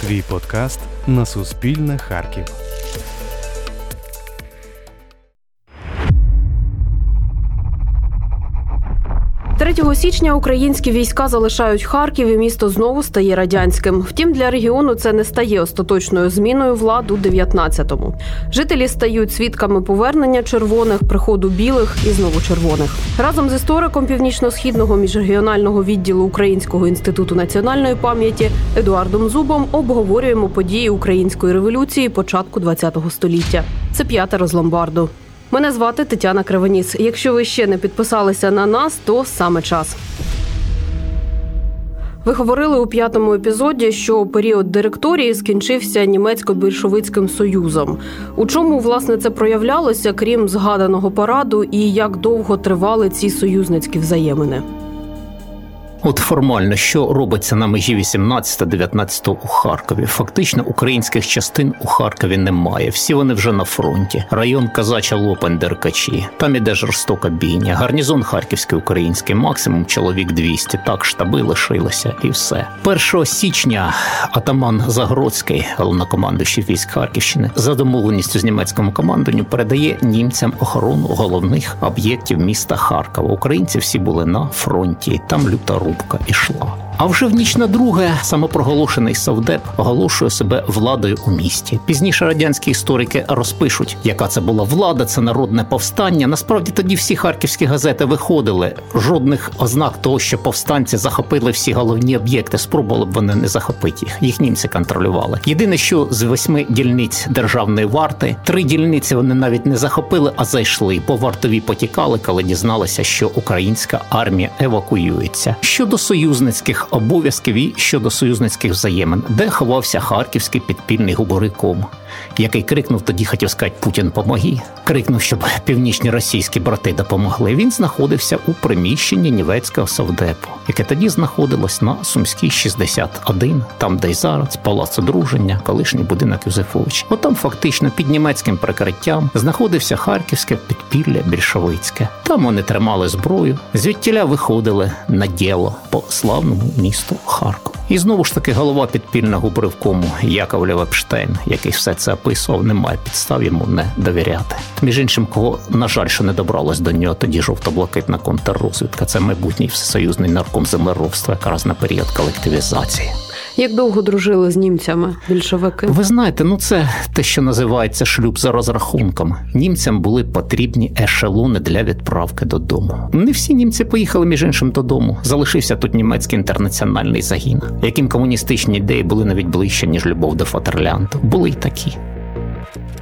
Твій подкаст на Суспільне Харків. 3 січня українські війська залишають Харків, і місто знову стає радянським. Втім, для регіону це не стає остаточною зміною влад у 19-му. Жителі стають свідками повернення червоних, приходу білих і знову червоних. Разом з істориком північно-східного міжрегіонального відділу Українського інституту національної пам'яті Едуардом Зубом обговорюємо події української революції початку ХХ століття. Це п'ятеро з ломбарду. Мене звати Тетяна Кривоніс. Якщо ви ще не підписалися на нас, то саме час. Ви говорили у п'ятому епізоді, що період директорії скінчився німецько-більшовицьким союзом. У чому власне це проявлялося, крім згаданого параду, і як довго тривали ці союзницькі взаємини? От формально, що робиться на межі 18-19 у Харкові. Фактично українських частин у Харкові немає. Всі вони вже на фронті. Район Казача Лопань Деркачі. Там іде жорстока бійня. Гарнізон Харківський український, максимум чоловік 200. Так штаби лишилися і все. 1 січня атаман Загородський, головнокомандуючий військ Харківщини, за домовленістю з німецькому командуванню передає німцям охорону головних об'єктів міста Харкова. Українці всі були на фронті. Там люта рубка ішла. А вже в ніч на друге самопроголошений Савдеп оголошує себе владою у місті. Пізніше радянські історики розпишуть, яка це була влада, це народне повстання. Насправді тоді всі харківські газети виходили. Жодних ознак того, що повстанці захопили всі головні об'єкти. Спробували б вони не захопити їх. Їх німці контролювали. Єдине, що з восьми дільниць державної варти три дільниці вони навіть не захопили, а зайшли. По вартові потікали, коли дізналися, що українська армія евакуюється. Щодо союзницьких обов'язків і щодо союзницьких взаємин, де ховався харківський підпільний губориком, який крикнув тоді, хотів сказати Путін помоги. Крикнув, щоб північні російські брати допомогли. Він знаходився у приміщенні нівецького совдепу, яке тоді знаходилось на Сумській 61, там, де й зараз палац одруження, колишній будинок Юзефович. От там фактично під німецьким прикриттям знаходився харківське підпілля більшовицьке. Там вони тримали зброю, звідтіля виходили на діло по славному місту Харкову. І знову ж таки голова підпільного бривкому Яков Левепштейн, який все це описував, не має підстав йому не довіряти. Між іншим, кого на жаль, що не добралось до нього тоді жовто-блакитна контррозвідка. Це майбутній всесоюзний нарком землеробства, якраз на період колективізації. Як довго дружили з німцями більшовики? Ви знаєте, ну це те, що називається шлюб за розрахунком. Німцям були потрібні ешелони для відправки додому. Не всі німці поїхали між іншим додому. Залишився тут німецький інтернаціональний загін, яким комуністичні ідеї були навіть ближче ніж любов до Фатерлянду. Були й такі.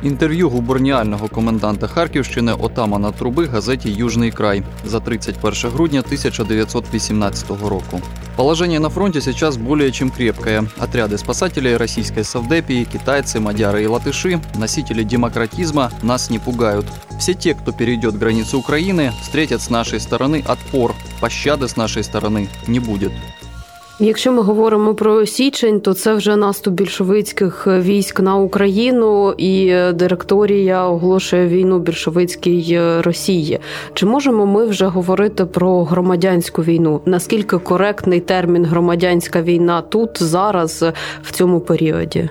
Інтерв'ю губерніального коменданта Харківщини отамана Труби газеті Южний край за 31 грудня 1918 року. Положение на фронте сейчас более чем крепкое. Отряды спасателей российской Совдепии, китайцы, мадяры и латыши, носители демократизма нас не пугают. Все те, кто перейдет границу Украины, встретят с нашей стороны отпор. Пощады с нашей стороны не будет. Якщо ми говоримо про січень, то це вже наступ більшовицьких військ на Україну, і директорія оголошує війну більшовицькій Росії. Чи можемо ми вже говорити про громадянську війну? Наскільки коректний термін громадянська війна тут зараз в цьому періоді?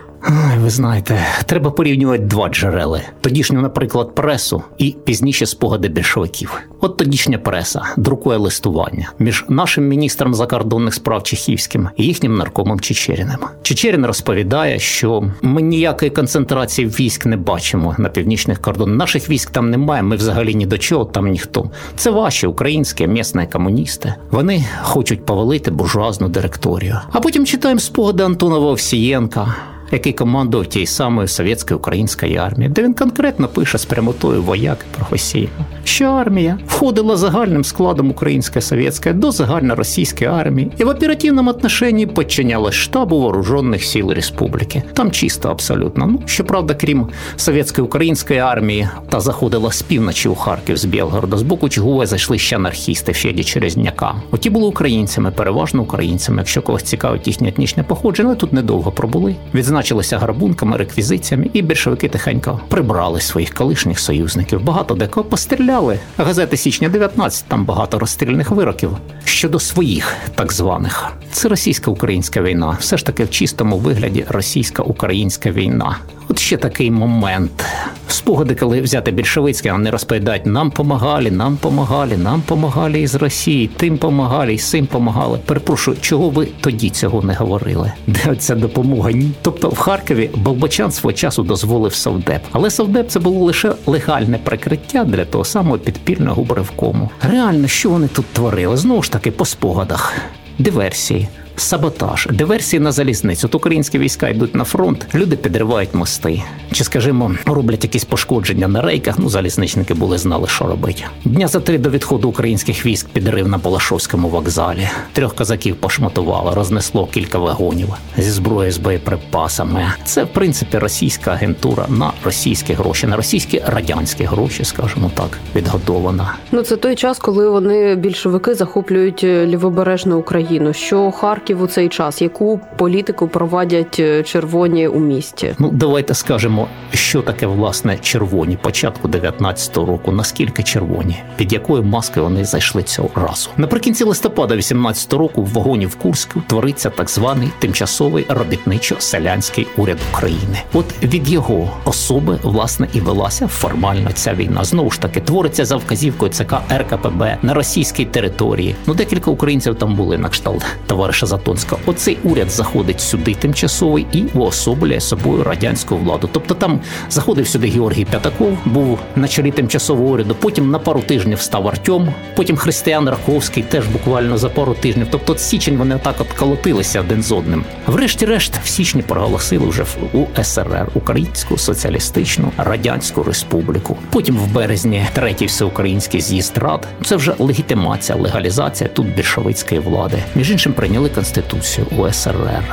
Ви знаєте, треба порівнювати два джерели: тодішню, наприклад, пресу і пізніше спогади більшовиків. От тодішня преса друкує листування між нашим міністром закордонних справ Чехівським і їхнім наркомом Чечеріним. Чечерін розповідає, що ми ніякої концентрації військ не бачимо на північних кордонах. Наших військ там немає. Ми взагалі ні до чого там ніхто. Це ваші українські місні комуністи. Вони хочуть повалити буржуазну директорію. А потім читаємо спогади Антонова Овсієнка який командував тією самою совєтською українською армією, де він конкретно пише з прямотою вояк професійно, що армія входила загальним складом української совєтської до загальноросійської армії і в оперативному отношенні підчинялась штабу вооружених сил республіки. Там чисто абсолютно. Ну щоправда, крім совєтської української армії, та заходила з півночі у Харків з Білгорода. З боку Чугова зайшли ще анархісти Феді Черезняка. Оті були українцями, переважно українцями. Якщо когось цікавить їхнє етнічне походження, тут недовго пробули. Відзначилися грабунками, реквізиціями, і більшовики тихенько прибрали своїх колишніх союзників. Багато декого постріляли розстріляли. Газети січня 19, там багато розстрільних вироків щодо своїх так званих. Це російсько-українська війна. Все ж таки в чистому вигляді російсько-українська війна. От ще такий момент. Спогади, коли взяти більшовицьке, вони розповідають, нам помагали, нам помагали, нам помагали із Росії, тим помагали, і сим помагали. Перепрошую, чого ви тоді цього не говорили? Де ця допомога? Ні. Тобто в Харкові Болбочан свого часу дозволив Совдеп. Але Совдеп це було лише легальне прикриття для того самого підпільного бревкому. Реально, що вони тут творили? Знову ж таки, по спогадах, диверсії. Саботаж, диверсії на залізницю. От українські війська йдуть на фронт, люди підривають мости. Чи, скажімо, роблять якісь пошкодження на рейках. Ну, залізничники були знали, що робити. Дня за три до відходу українських військ підрив на Балашовському вокзалі. Трьох козаків пошматувало, рознесло кілька вагонів зі зброєю з боєприпасами. Це, в принципі, російська агентура на російські гроші, на російські радянські гроші, скажімо так, відготована. Ну це той час, коли вони більшовики захоплюють е, лівобережну Україну. Що Харків у цей час, яку політику провадять е, червоні у місті? Ну, давайте скажемо, що таке власне червоні початку 19-го року. Наскільки червоні, під якою маскою вони зайшли цього разу? Наприкінці листопада 18-го року в вагоні в Курську твориться так званий тимчасовий робітничо-селянський уряд України. От від його особи власне і велася формально ця війна. Знову ж таки, твориться за вказівкою ЦК РКПБ на російській території. Ну декілька українців там були на кшталт товариша Затонська. Оцей уряд заходить сюди тимчасовий і уособлює собою радянську владу. Тобто там заходив сюди Георгій П'ятаков, був на чолі тимчасового уряду. Потім на пару тижнів став Артем. Потім Християн Раковський теж буквально за пару тижнів. Тобто січень вони так от колотилися один з одним. Врешті-решт, в січні проголосили вже в УСРР Українську соціалістичну радянську республіку. Потім в березні третій всеукраїнський з'їзд рад. Це вже легітимація, легалізація тут більшовицької влади. Між іншим прийняли конституцію УСРР.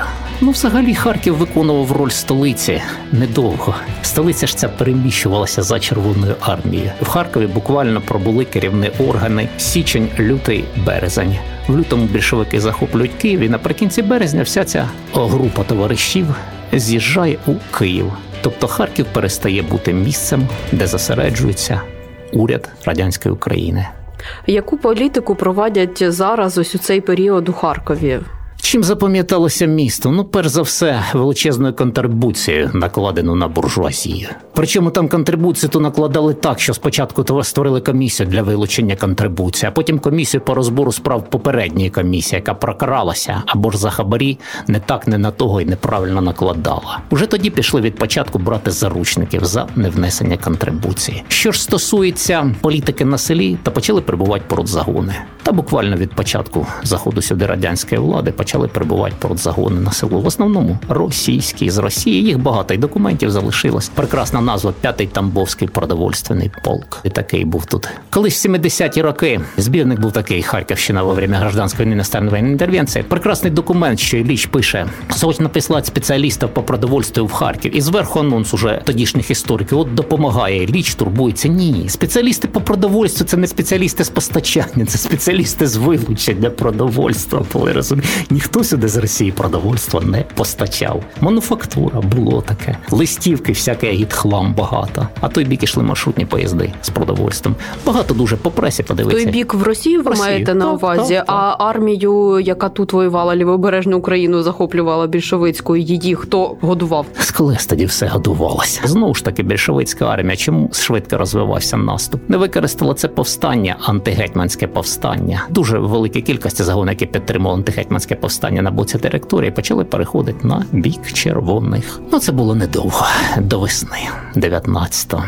Ну, взагалі, Харків виконував роль столиці недовго. Столиця ж ця переміщувалася за Червоною армією. В Харкові буквально пробули керівні органи січень, лютий, березень. В лютому більшовики захоплюють Київ, і наприкінці березня вся ця група товаришів з'їжджає у Київ. Тобто Харків перестає бути місцем, де зосереджується уряд радянської України. Яку політику провадять зараз ось у цей період у Харкові? Чим запам'яталося місто? Ну, перш за все, величезною контрибуцією, накладену на буржуазію. Причому там контрибуцію ту накладали так, що спочатку створили комісію для вилучення контрибуції, а потім комісію по розбору справ попередньої комісії, яка прокралася або ж за хабарі не так, не на того і неправильно накладала. Уже тоді пішли від початку брати заручників за невнесення контрибуції. Що ж стосується політики на селі, то почали прибувати породзагони. Та буквально від початку заходу сюди радянської влади почали прибувати породзагони на село. В основному російські з Росії. Їх багато і документів залишилось. Прекрасна назва П'ятий Тамбовський продовольственний полк. І такий був тут. Колись в 70-ті роки збірник був такий Харківщина во время гражданської воєнної інтервенції. Прекрасний документ, що Ілліч пише срочно прислати спеціалістів по продовольству в Харків. І зверху анонс уже тодішніх істориків. От допомагає Ілліч, турбується. Ні, спеціалісти по продовольству це не спеціалісти з постачання, це спеціалісти з вилучення продовольства. Коли розумієте, ніхто сюди з Росії продовольства не постачав. Мануфактура було таке, листівки, всяке гідхлам багато. А той бік ішли маршрутні поїзди з продовольством. Багато дуже по пресі подивитися. Той бік в Росію ви маєте на увазі, так, так. а армію, яка тут воювала лівобережну Україну, захоплювала більшовицьку, її хто годував? З колес тоді все годувалося. Знову ж таки, більшовицька армія, чому швидко розвивався наступ? Не використала це повстання, антигетьманське повстання. Дуже велика кількість загонів, які підтримували антигетьманське повстання на боці директорії почали переходити на бік червоних. Ну це було недовго до весни 19-го.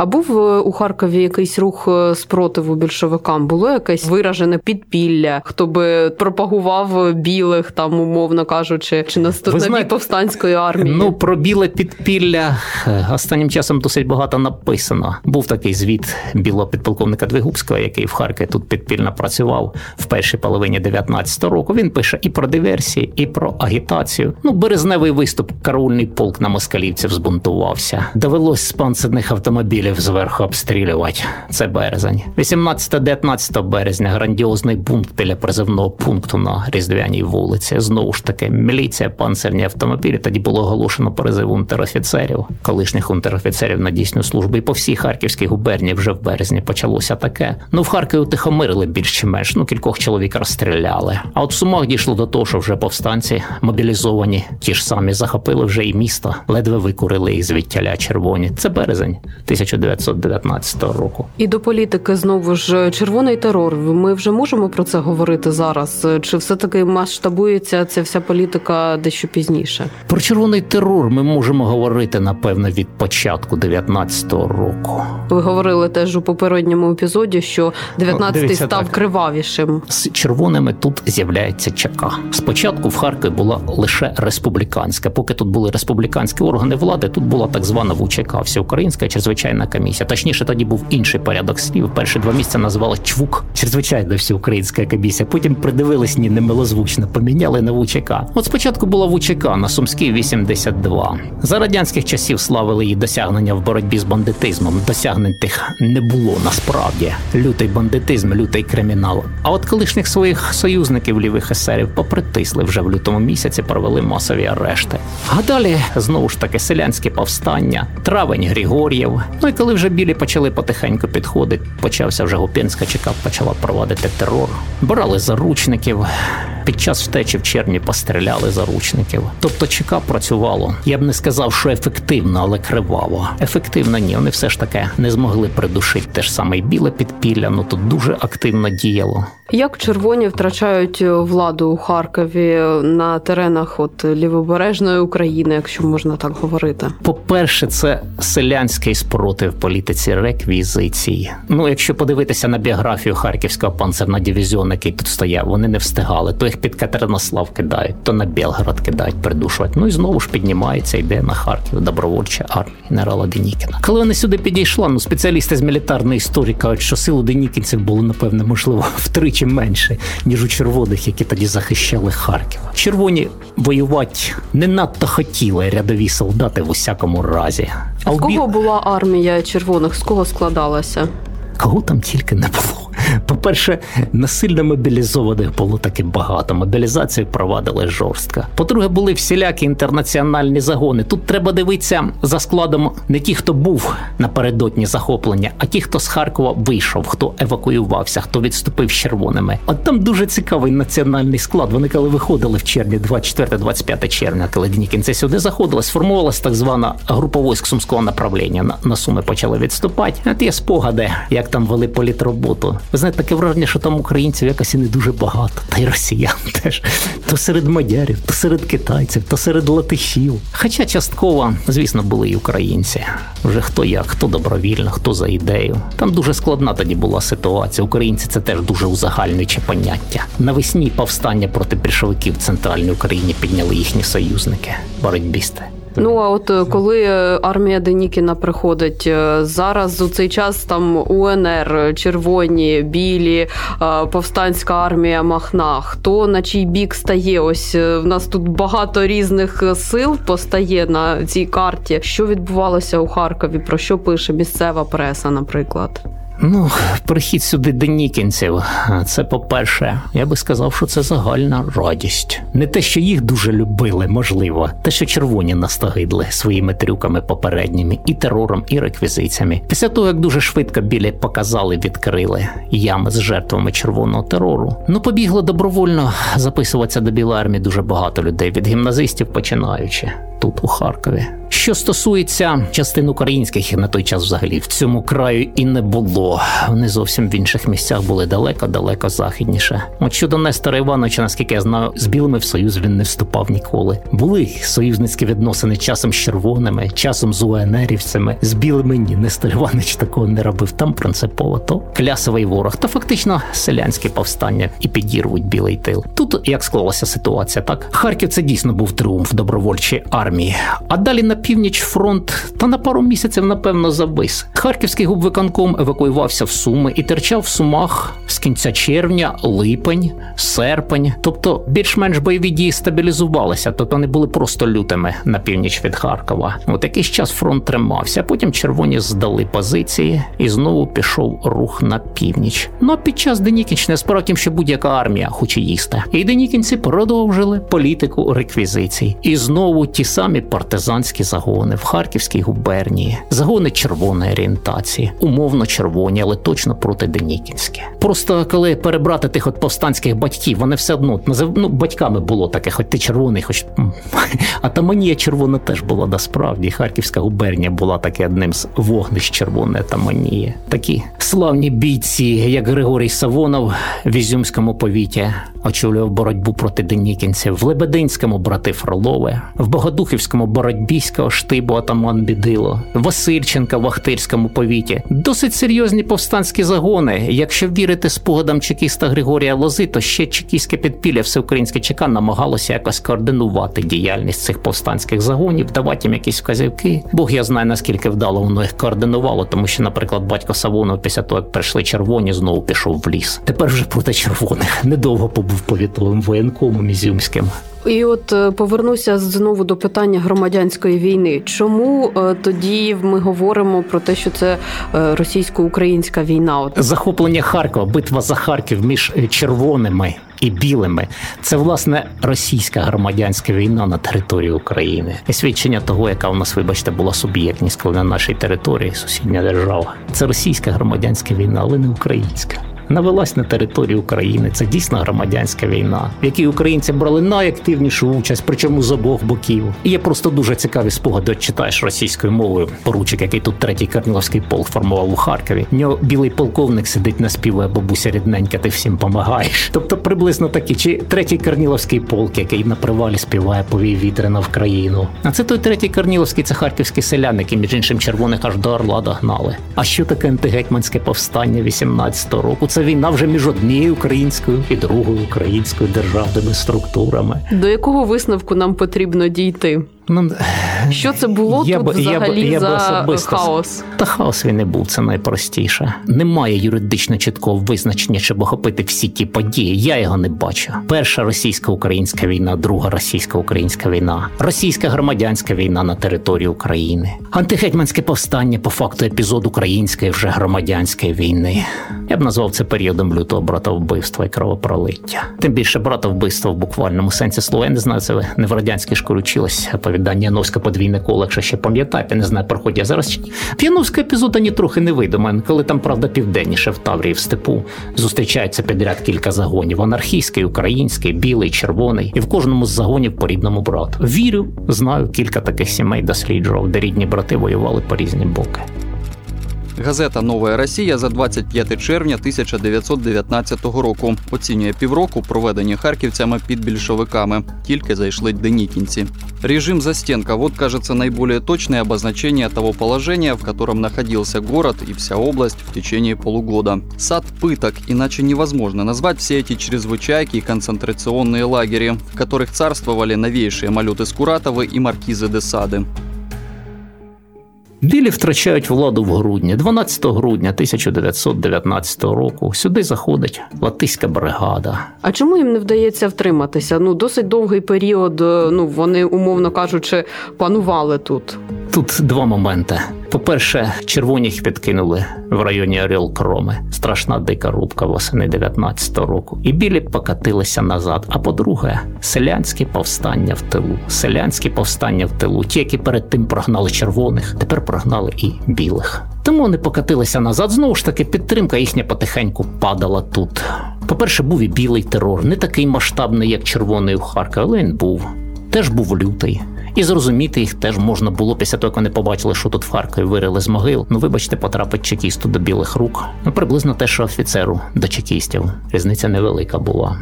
А був е, у Харкові якийсь рух е, спротиву більшовикам? Було якесь виражене підпілля, хто би пропагував білих, там умовно кажучи, чи на стороні повстанської армії? Ну, про біле підпілля е, останнім часом досить багато написано. Був такий звіт білого підполковника Двигубського, який в Харкові тут підпільно працював в першій половині 19-го року. Він пише і про диверсії, і про агітацію. Ну, березневий виступ, караульний полк на москалівців збунтувався. Довелось з панцирних автомобілів білів зверху обстрілювати. Це березень. 18-19 березня грандіозний бунт біля призивного пункту на Різдвяній вулиці. Знову ж таки, міліція, панцерні автомобілі. Тоді було оголошено призив унтерофіцерів, колишніх унтерофіцерів на дійсну службу. І по всій Харківській губернії вже в березні почалося таке. Ну в Харкові утихомирили більш чи менш. Ну кількох чоловік розстріляли. А от в Сумах дійшло до того, що вже повстанці мобілізовані, ті ж самі захопили вже і місто, ледве викурили їх звідтяля червоні. Це березень 1919 року. І до політики знову ж червоний терор. Ми вже можемо про це говорити зараз. Чи все таки масштабується ця вся політика дещо пізніше? Про червоний терор ми можемо говорити напевно від початку 19-го року. Ви говорили теж у попередньому епізоді, що 19-й Дивіться, став так. кривавішим. З червоними тут з'являється ЧК. Спочатку в Харкові була лише республіканська. Поки тут були республіканські органи влади, тут була так звана ВУЧК, Всеукраїнська чрезвичайна комісія. Точніше, тоді був інший порядок слів. Перші два місяці називали ЧВУК, чрезвичайна всеукраїнська комісія. Потім придивились ні, немилозвучно, поміняли на ВУЧК. От спочатку була ВУЧК на Сумській 82. За радянських часів славили її досягнення в боротьбі з бандитизмом. Досягнень тих не було насправді. Лютий бандитизм, лютий кримінал. А от колишніх своїх союзників лівих есерів попритисли вже в лютому місяці, провели масові арешти. А далі знову ж таки селянські повстання, травень Григор'єв. Ну і коли вже білі почали потихеньку підходити, почався вже Гупінська чека почала проводити терор. Брали заручників. Під час втечі в червні постріляли заручників. Тобто ЧК працювало. Я б не сказав, що ефективно, але криваво. Ефективно ні, вони все ж таки не змогли придушити те ж саме біле підпілля. Ну тут дуже активно діяло. Як червоні втрачають владу у Харкові на теренах от лівобережної України, якщо можна так говорити? По-перше, це селянський спротив політиці реквізиції. Ну, якщо подивитися на біографію харківського панцерного дивізіону, який тут стояв, вони не встигали. То їх під Катеринослав кидають, то на Белгород кидають, придушувати. Ну і знову ж піднімається, йде на Харків добровольча армія генерала Денікіна. Коли вони сюди підійшли, ну спеціалісти з мілітарної історії кажуть, що сил у денікінців було напевне можливо втричі менше, ніж у червоних, які тоді захищали Харків. Червоні воювати не надто хотіли рядові солдати в усякому разі. А з кого була армія червоних? З кого складалася? Кого там тільки не було. По-перше, насильно мобілізованих було таки багато. Мобілізацію провадили жорстко. По-друге, були всілякі інтернаціональні загони. Тут треба дивитися за складом не ті, хто був напередодні захоплення, а ті, хто з Харкова вийшов, хто евакуювався, хто відступив з червоними. От там дуже цікавий національний склад. Вони коли виходили в червні, 24-25 червня, коли Днікінці сюди заходили, сформувалась так звана група військ сумського направлення. На, на суми почали відступати. От є спогади, як там вели політроботу. Ви знаєте, таке враження, що там українців якось і не дуже багато, та й росіян теж. То серед мадярів, то серед китайців, то серед латишів. Хоча частково, звісно, були і українці. Вже хто як, хто добровільно, хто за ідею. Там дуже складна тоді була ситуація. Українці це теж дуже узагальнююче поняття. Навесні повстання проти більшовиків в центральній Україні підняли їхні союзники, боротьбісти. Ну а от е, коли е, армія Денікіна приходить е, зараз у цей час там УНР, червоні, білі, повстанська армія Махна. Хто на чий бік стає? Ось в нас тут багато різних сил постає на цій карті. Що відбувалося у Харкові? Про що пише місцева преса, наприклад? Ну, прихід сюди денікінців, це по-перше, я би сказав, що це загальна радість. Не те, що їх дуже любили, можливо, те, що червоні настагидли своїми трюками попередніми, і терором, і реквізиціями. Після того, як дуже швидко білі показали, відкрили ями з жертвами червоного терору. Ну, побігло добровольно записуватися до білої армії дуже багато людей, від гімназистів починаючи тут, у Харкові. Що стосується частин українських, на той час взагалі в цьому краю і не було. Вони зовсім в інших місцях були далеко-далеко західніше. От щодо Нестора Івановича, наскільки я знаю, з білими в союз він не вступав ніколи. Були союзницькі відносини часом з червоними, часом з УНРівцями. З білими ні. Нестор Іванович такого не робив. Там принципово то клясовий ворог, та фактично селянське повстання і підірвуть білий тил. Тут як склалася ситуація, так Харків це дійсно був тріумф добровольчої армії. А далі на північ фронт та на пару місяців, напевно, завис. Харківський губвиконком евакуювався в Суми і терчав в Сумах з кінця червня, липень, серпень. Тобто більш-менш бойові дії стабілізувалися, тобто вони були просто лютими на північ від Харкова. От якийсь час фронт тримався, потім червоні здали позиції і знову пішов рух на північ. Ну а під час Денікінщини справа в що будь-яка армія хоче їсти. І денікінці продовжили політику реквізицій. І знову ті самі партизанські загони в Харківській губернії, загони червоної орієнтації, умовно червоні, але точно проти Денікінські. Просто коли перебрати тих от повстанських батьків, вони все одно назив... ну, батьками було таке, хоч ти червоний, хоч м. а таманія червона теж була насправді. Харківська губернія була таки одним з вогнищ червоної таманії. Такі славні бійці, як Григорій Савонов в Ізюмському повіті, очолював боротьбу проти денікінців, в Лебединському брати Фролове, в Богодухівському боротьбійського штибу атаман Бідило, Васильченка в Ахтирському повіті. Досить серйозні повстанські загони. Якщо вірити спогадам чекіста Григорія Лози, то ще чекістське підпілля всеукраїнське ЧК намагалося якось координувати діяльність цих повстанських загонів, давати їм якісь вказівки. Бог я знаю наскільки вдало воно їх координувало, тому що, наприклад, батько Савонов після того, як прийшли червоні, знову пішов в ліс. Тепер вже проти червоних недовго побув повітовим воєнкомом ізюмським. І от е, повернуся знову до питання громадянської війни. Чому е, тоді ми говоримо про те, що це е, російсько-українська війна? Захоплення Харкова, битва за Харків між червоними і білими це власне російська громадянська війна на території України. І свідчення того, яка у нас, вибачте, була суб'єктність, коли на нашій території сусідня держава. Це російська громадянська війна, але не українська. Навелась на території України. Це дійсно громадянська війна, в якій українці брали найактивнішу участь, причому з обох боків. І є просто дуже цікаві спогади. Читаєш російською мовою поручик, який тут третій Корніловський полк формував у Харкові. В нього білий полковник сидить наспівує бабуся рідненька, ти всім помагаєш. Тобто приблизно такі, чи третій Корніловський полк, який на привалі співає повій вітряна в країну. А це той третій Корніловський, це харківський селян, які між іншим червоних аж до Орла догнали. А що таке антигетьманське повстання 18-го року? Це війна вже між однією українською і другою українською державними структурами. до якого висновку нам потрібно дійти? Ну, Що це було Я тут би- я би- взагалі я за особисто- хаос? Та хаос він не був, це найпростіше. Немає юридично чіткого визначення, щоб охопити всі ті події. Я його не бачу. Перша російсько-українська війна, друга російсько-українська війна, російська громадянська війна на території України, антигетьманське повстання по факту епізод української вже громадянської війни. Я б назвав це періодом лютого братовбивства і кровопролиття. Тим більше братовбивство в буквальному сенсі слова. Я не знаю, це не в радянській школі учились оповідання Яновська подвійне коло, якщо ще пам'ятаєте, не знаю, проходять зараз. чи ні. Яновський епізод трохи не видуманий, коли там, правда, південніше в Таврії в степу зустрічаються підряд кілька загонів: анархійський, український, білий, червоний, і в кожному з загонів по рідному брату. Вірю, знаю, кілька таких сімей досліджував, де рідні брати воювали по різні боки. Газета Нова Росія за 25 червня 1919 року оцінює півроку, проведені харківцями під більшовиками. Тільки зайшли денікінці. Режим застенка – вот, кажется, наиболее точное обозначение того положения, в котором находился город и вся область в течение полугода. Сад пыток, иначе невозможно назвать все эти чрезвычайки и концентрационные лагеря, в которых царствовали новейшие малюты Скуратовы и маркизы де Сады. Білі втрачають владу в грудні, 12 грудня 1919 року. Сюди заходить латиська бригада. А чому їм не вдається втриматися? Ну досить довгий період. е, Ну вони умовно кажучи, панували тут. Тут два моменти. По-перше, червоні підкинули в районі Орел Кроми. Страшна дика рубка восени 19-го року. І білі покатилися назад. А по-друге, селянські повстання в тилу. Селянські повстання в тилу. Ті, які перед тим прогнали червоних, тепер прогнали і білих. Тому вони покатилися назад. Знову ж таки, підтримка їхня потихеньку падала тут. По-перше, був і білий терор, не такий масштабний, як червоний у Харкові, але він був. Теж був лютий. І зрозуміти їх теж можна було після того, як вони побачили, що тут в Харкові вирили з могил. Ну, вибачте, потрапить чекісту до білих рук. Ну, приблизно те, що офіцеру до чекістів. Різниця невелика була.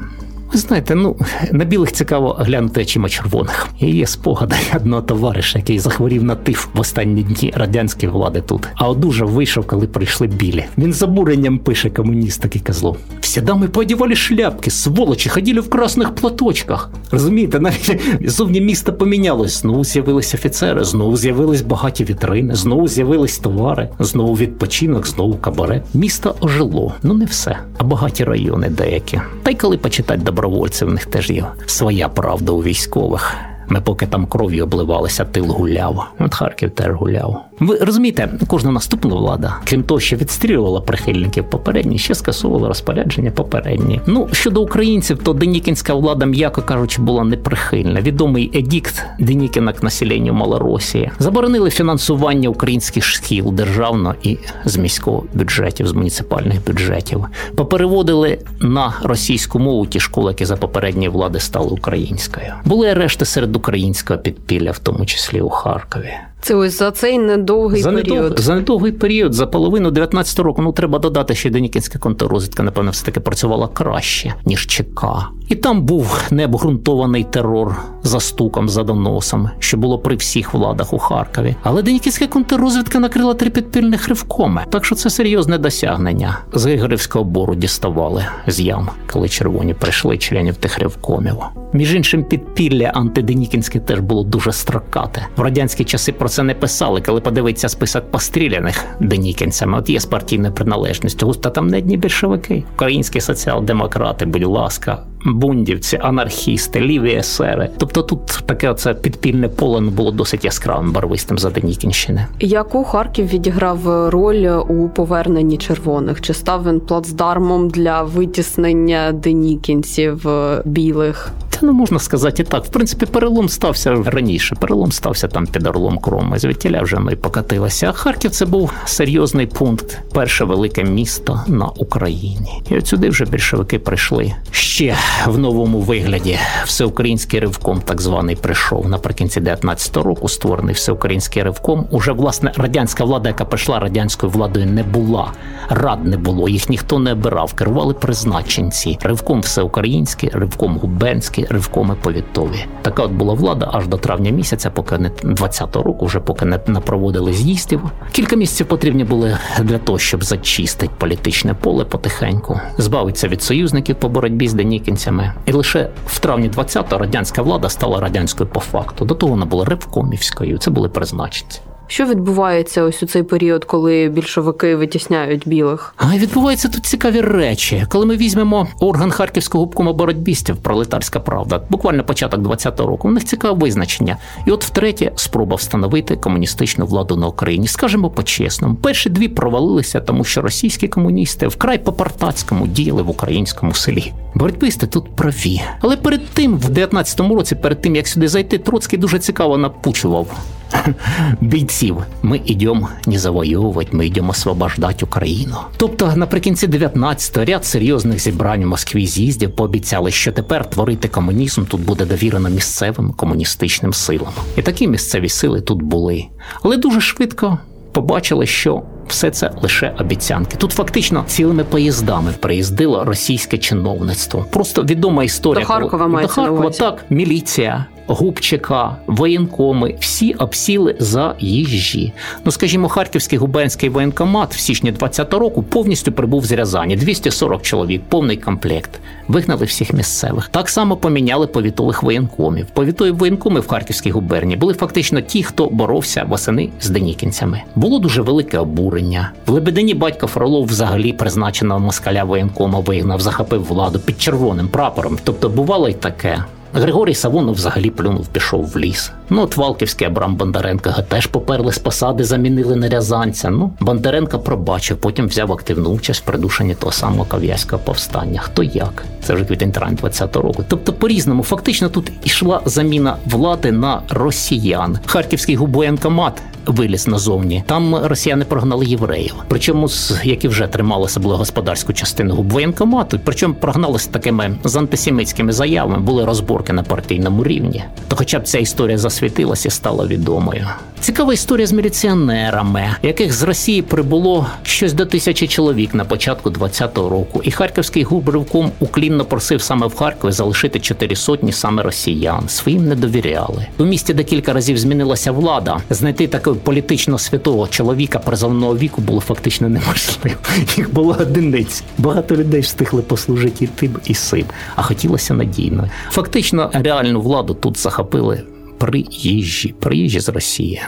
Ви знаєте, ну на білих цікаво глянути очима червоних. І є спогади одного товариша, який захворів на тиф в останні дні радянської влади тут. А одужав вийшов, коли прийшли білі. Він з обуренням пише комуніст такий козло. Всі дами поодівали шляпки, сволочі, ходили в красних платочках. Розумієте, навіть зовні місто помінялось. Знову з'явились офіцери, знову з'явились багаті вітрини, знову з'явились товари, знову відпочинок, знову кабаре. Місто ожило. Ну не все, а багаті райони деякі. Та й коли почитати добровольців, в них теж є своя правда у військових. Ми поки там кров'ю обливалися, тил гуляв. От Харків теж гуляв. Ви розумієте, кожна наступна влада, крім того, що відстрілювала прихильників попередні, ще скасовувала розпорядження попередні. Ну щодо українців, то Денікінська влада, м'яко кажучи, була неприхильна. Відомий едікт Денікіна к населенню Малоросії заборонили фінансування українських шкіл державно і з міського бюджетів, з муніципальних бюджетів. Попереводили на російську мову ті школи, які за попередньої влади стали українською. Були арешти серед українського підпілля, в тому числі у Харкові. Це ось за цей недовгий За, період. недов... за недовгий період, за половину 19 року, ну треба додати, що Денікінська контррозвідка, напевно, все таки працювала краще, ніж ЧК. І там був необґрунтований терор за стуком, за доносом, що було при всіх владах у Харкові. Але Денікінська контррозвідка накрила три підпільних ривкоми. Так що це серйозне досягнення. З Ігорівського бору діставали з ям, коли червоні прийшли членів тих ривкомів. Між іншим, підпілля антиденікінське теж було дуже строкате. В радянські часи про це не писали, коли подивиться список постріляних денікінцями. От є з партійною приналежністю. Густо там не одні більшовики, українські соціал-демократи, будь ласка, бундівці, анархісти, ліві есери. Тобто тут таке оце підпільне поле ну, було досить яскравим барвистим за Денікінщини. Яку Харків відіграв роль у поверненні червоних? Чи став він плацдармом для витіснення денікінців е, білих? Та ну можна сказати і так. В принципі, перелом стався раніше. Перелом стався там під Орлом Кроми. Звідтіля вже ми покатилися. А Харків це був серйозний пункт, перше велике місто на Україні. І от сюди вже більшовики прийшли ще в новому вигляді. Всеукраїнський ривком, так званий, прийшов наприкінці 19-го року. Створений всеукраїнський ривком. Уже власне радянська влада, яка прийшла радянською владою, не була. Рад не було. Їх ніхто не обирав. Керували призначенці. Ривком всеукраїнський, ривком губенський, ривкоми повітові. Така от була влада аж до травня місяця, поки не 20-го року, вже поки не напроводили з'їздів. Кілька місяців потрібні були для того, щоб зачистити політичне поле потихеньку, збавитися від союзників по боротьбі з денікінцями. І лише в травні 20-го радянська влада стала радянською по факту. До того вона була ревкомівською. Це були призначенці. Що відбувається ось у цей період, коли більшовики витісняють білих? А відбуваються тут цікаві речі. Коли ми візьмемо орган Харківського губкому боротьбістів, пролетарська правда, буквально початок 20-го року, у них цікаве визначення. І от втретє, спроба встановити комуністичну владу на Україні. Скажемо по-чесному, перші дві провалилися, тому що російські комуністи вкрай по-партацькому діяли в українському селі. Боротьбисти тут праві. Але перед тим, в 19-му році, перед тим як сюди зайти, Троцький дуже цікаво напучував бійців. Ми йдемо не завоювати, ми йдемо освобождати Україну. Тобто, наприкінці 19-го ряд серйозних зібрань у Москві з'їздів пообіцяли, що тепер творити комунізм тут буде довірено місцевим комуністичним силам. І такі місцеві сили тут були. Але дуже швидко побачили, що. Все це лише обіцянки. Тут фактично цілими поїздами приїздило російське чиновництво. Просто відома історія. До Харкова До мається на Харкова, так, міліція, губчика, воєнкоми, всі обсіли за їжі. Ну, скажімо, Харківський губернський воєнкомат в січні 20-го року повністю прибув з Рязані. 240 чоловік, повний комплект. Вигнали всіх місцевих. Так само поміняли повітових воєнкомів. Повітові воєнкоми в Харківській губернії були фактично ті, хто боровся восени з денікінцями. Було дуже велике обурення. В Лебедині батько Фролов взагалі призначеного москаля воєнкома вигнав, захопив владу під червоним прапором. Тобто бувало й таке. Григорій Савонов взагалі плюнув, пішов в ліс. Ну, от Валківський Абрам Бондаренко теж поперли з посади, замінили на рязанця. Ну, Бондаренко пробачив, потім взяв активну участь в придушенні того самого кав'язького повстання. Хто як? Це вже квітень травень 20-го року. Тобто, по-різному, фактично тут ішла заміна влади на росіян. Харківський губоєнкомат виліз назовні. Там росіяни прогнали євреїв. Причому які вже тримали особливо господарську частину губвоєнкомату. Причому прогналися такими з антисемітськими заявами, були розборки на партійному рівні. То, хоча б ця історія засвітилась і стала відомою. Цікава історія з міліціонерами, яких з Росії прибуло щось до тисячі чоловік на початку 20-го року. І харківський губривком уклінно просив саме в Харкові залишити чотири сотні саме росіян. Своїм не довіряли. У місті декілька разів змінилася влада. Знайти такого політично святого чоловіка призовного віку було фактично неможливо. Їх було одиниць. Багато людей встигли послужити і тим, і сим. А хотілося надійно. Фактично, реальну владу тут захопили приїжджі, приїжджі з Росії.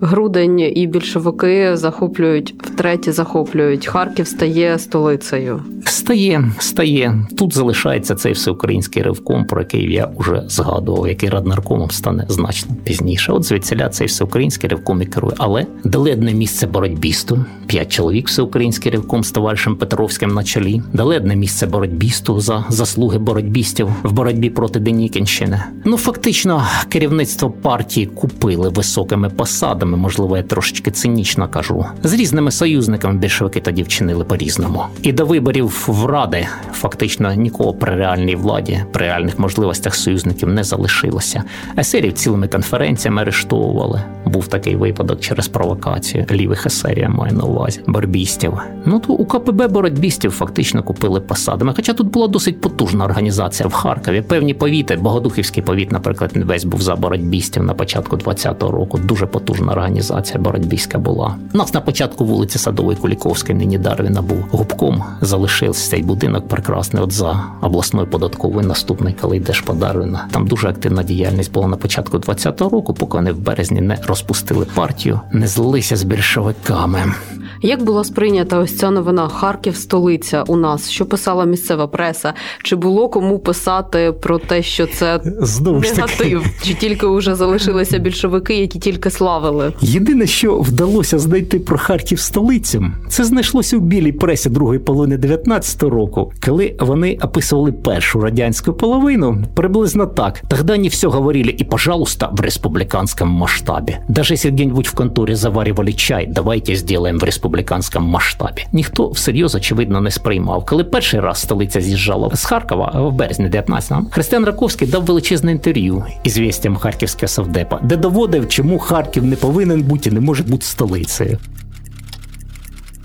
Грудень і більшовики захоплюють втретє, захоплюють Харків стає столицею. Стає, стає. Тут залишається цей всеукраїнський ревком, про який я вже згадував, який раднаркомом стане значно пізніше. От звідсіля цей всеукраїнський ревком і керує. Але дали одне місце боротьбісту. П'ять чоловік всеукраїнський ревком з товаришем Петровським на чолі. Дали одне місце боротьбісту за заслуги боротьбістів в боротьбі проти Денікінщини. Ну фактично, керівництво партії купили високими посадами. Можливо, я трошечки цинічно кажу. З різними союзниками більшовики тоді вчинили по-різному. І до виборів в ради фактично нікого при реальній владі, при реальних можливостях союзників не залишилося. Есерів цілими конференціями арештовували. Був такий випадок через провокацію. Лівих есерів я маю на увазі, боротьбістів. Ну то у КПБ боротьбістів фактично купили посадами. Хоча тут була досить потужна організація в Харкові. Певні повіти, Богодухівський повіт, наприклад, весь був за боротьбістів на початку 20-го року. Дуже потужна організація боротьбійська була. У нас на початку вулиці Садової Куліковської, нині Дарвіна був губком. Залишився цей будинок прекрасний. От за обласною податковою наступний, коли йдеш по Дарвіна. Там дуже активна діяльність була на початку 20-го року, поки вони в березні не розпустили партію, не злилися з більшовиками. Як була сприйнята ось ця новина Харків столиця у нас? Що писала місцева преса? Чи було кому писати про те, що це Знову ж таки, негатив? Чи тільки вже залишилися більшовики, які тільки славили? Єдине, що вдалося знайти про Харків столицю, це знайшлося в білій пресі другої половини 19-го року, коли вони описували першу радянську половину. Приблизно так. Тогда не все говорили и, пожалуйста, в республиканском масштабе. Даже где-нибудь в конторе заваривали чай, давайте сделаем в республиканському масштабі. Ніхто всерйоз, очевидно, не сприймав. Коли перший раз столиця з'їжджала з Харкова в березні 19-го, Християн Раковський дав величезне інтерв'ю із вістям Харківського совдепа, де доводив, чому Харків не повинен бути і не може бути столицею.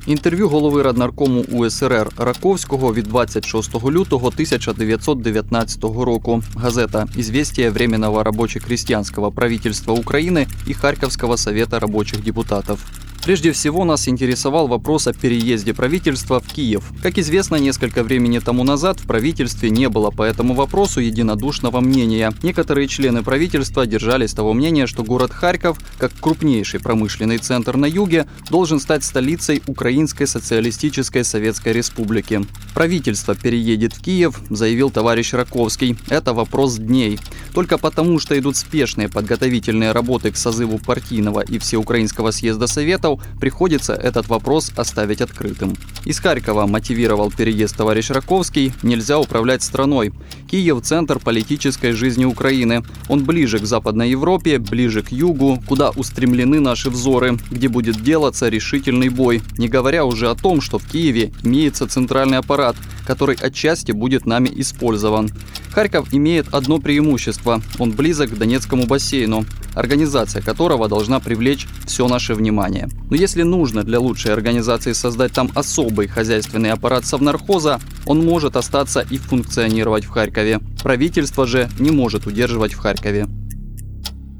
Інтерв'ю голови Раднаркому УСРР Раковського від 26 лютого 1919 року. Газета «Известия Временного рабоче-крестьянского правительства Украины и Харьковского совета рабочих депутатов». Прежде всего нас интересовал вопрос о переезде правительства в Киев. Как известно, несколько времени тому назад в правительстве не было по этому вопросу единодушного мнения. Некоторые члены правительства держались того мнения, что город Харьков, как крупнейший промышленный центр на юге, должен стать столицей Украинской социалистической Советской Республики. Правительство переедет в Киев, заявил товарищ Раковский. Это вопрос дней. Только потому, что идут спешные подготовительные работы к созыву партийного и всеукраинского съезда Советов, приходится этот вопрос оставить открытым. Из Харькова мотивировал переезд товарищ Раковский. Нельзя управлять страной. Киев – центр политической жизни Украины. Он ближе к Западной Европе, ближе к югу, куда устремлены наши взоры, где будет делаться решительный бой. Не говоря уже о том, что в Киеве имеется центральный аппарат, который отчасти будет нами использован. Харьков имеет одно преимущество – он близок к Донецкому бассейну, организация которого должна привлечь все наше внимание. Но если нужно для лучшей организации создать там особый хозяйственный аппарат Совнархоза, он может остаться и функционировать в Харькове. Правительство же не может удерживать в Харькове.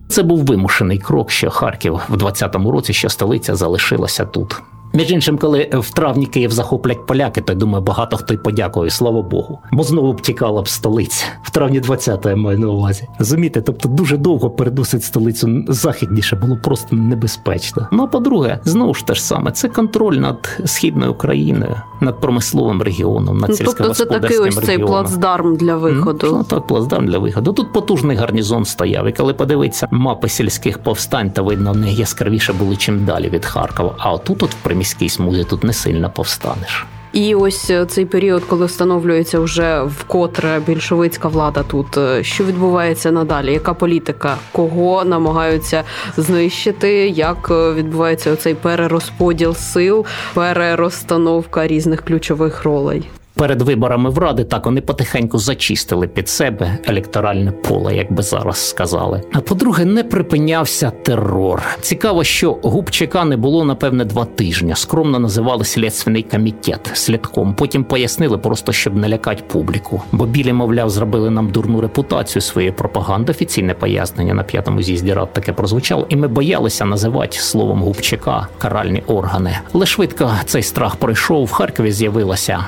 Це був вимушений крок, що Харків в 20-му році, що столиця залишилася тут. Між іншим, коли в травні Київ захоплять поляки, то я думаю, багато хто й подякує, слава Богу. Бо знову б тікала б столиця. В травні 20-го я маю на увазі. Розумієте, тобто дуже довго переносить столицю західніше було просто небезпечно. Ну а по-друге, знову ж те ж саме, це контроль над східною Україною, над промисловим регіоном, над Ну, тобто це такий сільськогосподарським ось цей регіоном. плацдарм для виходу. Ну, так, плацдарм для виходу. Тут потужний гарнізон стояв. І коли подивитися мапи сільських повстань, то видно, вони яскравіше були чим далі від Харкова. А отут, от в приміській смузі, тут не сильно повстанеш. І ось е, цей період, коли встановлюється вже вкотре більшовицька влада тут. е, Що відбувається надалі? Яка політика? Кого намагаються знищити? Як е, відбувається оцей перерозподіл сил, перерозстановка різних ключових ролей? Перед виборами в ради так вони потихеньку зачистили під себе електоральне поле, як би зараз сказали. А по-друге, не припинявся терор. Цікаво, що Губчака не було напевне два тижні. Скромно називали слідственний комітет слідком. Потім пояснили просто, щоб не лякати публіку. Бо білі, мовляв, зробили нам дурну репутацію своєї пропаганди. Офіційне пояснення на п'ятому з'їзді рад таке прозвучало, і ми боялися називати словом Губчака каральні органи. Але швидко цей страх пройшов. В Харкові з'явилася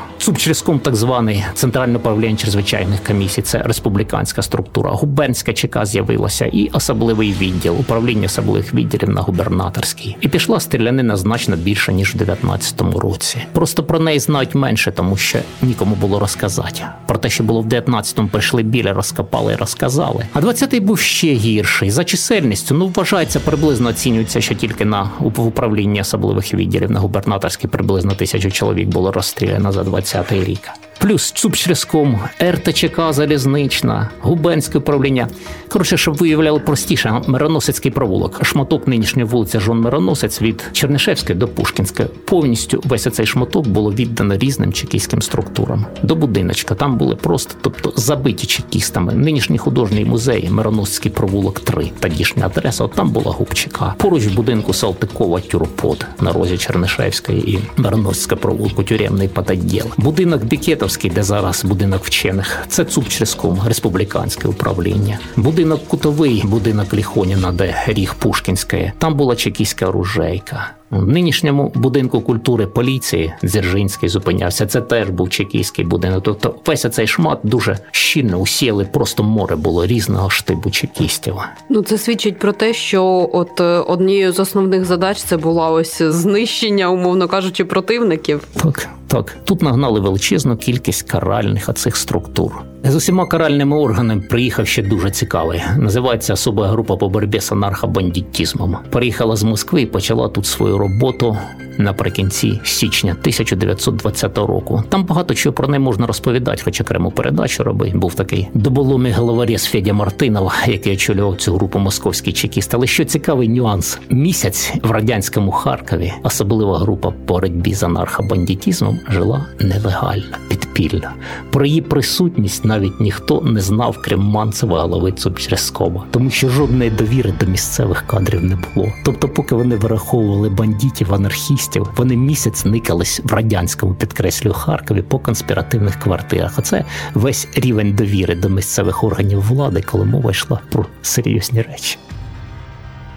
Цубчреском, так званий центральне управління чрезвичайних комісій. Це республіканська структура. Губернська ЧК з'явилася і особливий відділ управління особливих відділів на губернаторській. І пішла стрілянина значно більше ніж в 19-му році. Просто про неї знають менше, тому що нікому було розказати. Про те, що було в 19-му, прийшли біля, розкопали і розказали. А 20-й був ще гірший за чисельністю. Ну вважається приблизно оцінюється, що тільки на в управлінні особливих відділів на губернаторській приблизно тисячу чоловік було розстріляно за 20-й 里卡。Плюс Цубчреском, РТЧК залізнична, губенське управління. Коротше, щоб виявляли простіше, Мироносицький провулок, шматок нинішньої вулиці Жон Мироносець від Чернишевської до Пушкінської. Повністю весь цей шматок було віддано різним чекійським структурам. До будиночка там були просто, тобто забиті чекістами. Нинішній художній музей Мироносицький провулок 3, тодішня адреса. От там була Губчака. Поруч в будинку Салтикова тюрпод на розі Чернишевської і Мироносицького провулку тюремний потоділ. Будинок Бікетовський, де зараз будинок вчених. Це Цупческом, республіканське управління. Будинок Кутовий, будинок Ліхоніна, де ріг Пушкінське. Там була чекійська оружейка. В нинішньому будинку культури поліції Дзержинський зупинявся. Це теж був чекійський будинок. Тобто весь цей шмат дуже щільно усіяли, просто море було різного штибу чекістів. Ну це свідчить про те, що от е, однією з основних задач це була ось знищення, умовно кажучи, противників. Так, так. Тут нагнали величезну кількість каральних оцих структур. З усіма каральними органами приїхав ще дуже цікавий. Називається особа група по боротьбі з анархобандитізмом. Приїхала з Москви і почала тут свою роботу наприкінці січня 1920 року. Там багато чого про неї можна розповідати, хоч окрему передачу робив. Був такий доболомий головорез Федя Мартинов, який очолював цю групу московський чекіст. Але що цікавий нюанс: місяць в радянському Харкові особлива група по боротьбі з анархобандитізмом жила нелегально, підпільно. Про її присутність навіть ніхто не знав, крім Манцева голови Цубчрескова, тому що жодної довіри до місцевих кадрів не було. Тобто, поки вони вираховували бандитів, анархістів, вони місяць никались в радянському підкреслю Харкові по конспіративних квартирах. Оце весь рівень довіри до місцевих органів влади, коли мова йшла про серйозні речі.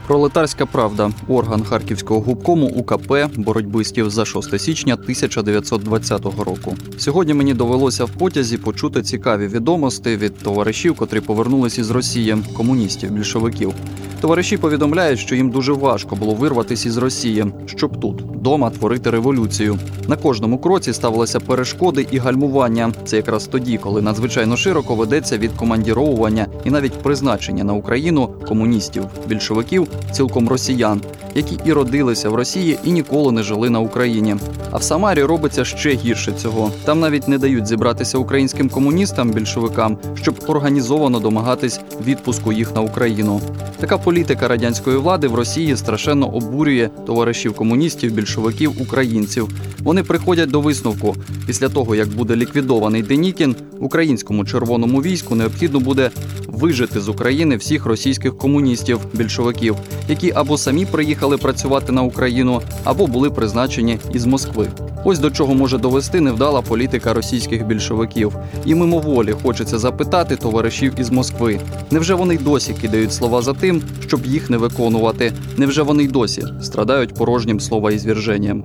Пролетарська правда орган харківського губкому УКП боротьбистів за 6 січня 1920 року. Сьогодні мені довелося в потязі почути цікаві відомості від товаришів, котрі повернулись із Росії, комуністів, більшовиків. Товариші повідомляють, що їм дуже важко було вирватися із Росії, щоб тут вдома творити революцію. На кожному кроці ставилися перешкоди і гальмування. Це якраз тоді, коли надзвичайно широко ведеться відкомандіровування і навіть призначення на Україну комуністів, більшовиків, цілком росіян, які і родилися в Росії і ніколи не жили на Україні. А в Самарі робиться ще гірше цього. Там навіть не дають зібратися українським комуністам, більшовикам, щоб організовано домагатись відпуску їх на Україну. Така політика радянської влади в Росії страшенно обурює товаришів комуністів, більшовиків, українців. Вони приходять до висновку: після того як буде ліквідований Денікін, українському червоному війську необхідно буде вижити з України всіх російських комуністів, більшовиків, які або самі приїхали працювати на Україну, або були призначені із Москви. Ось до чого може довести невдала політика російських більшовиків. І мимоволі хочеться запитати товаришів із Москви. Невже вони досі кидають слова за тим, щоб їх не виконувати? Невже вони й досі страдають порожнім словоізверженням?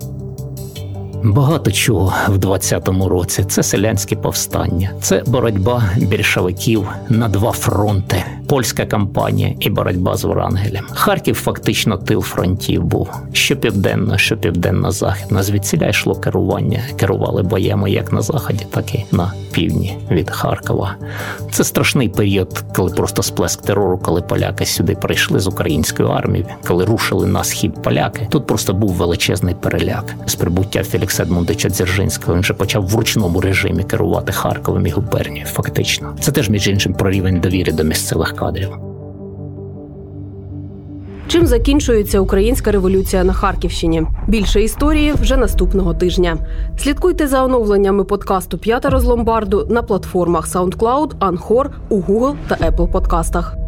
Багато чого в 20-му році це селянські повстання, це боротьба більшовиків на два фронти. Польська кампанія і боротьба з Врангелем. Харків фактично тил фронтів був що південно, що південно-західно. Звідсіля йшло керування. Керували боями як на заході, так і на півдні від Харкова. Це страшний період, коли просто сплеск терору, коли поляки сюди прийшли з української армії, коли рушили на схід поляки. Тут просто був величезний переляк з прибуття Фелікса Едмундовича Дзержинського. Він вже почав в ручному режимі керувати Харковом і губернією. Фактично, це теж між іншим про рівень довіри до місцевих кадрів. Чим закінчується українська революція на Харківщині? Більше історії вже наступного тижня. Слідкуйте за оновленнями подкасту П'ятеро з ломбарду на платформах SoundCloud, Anchor, у Google та Apple подкастах.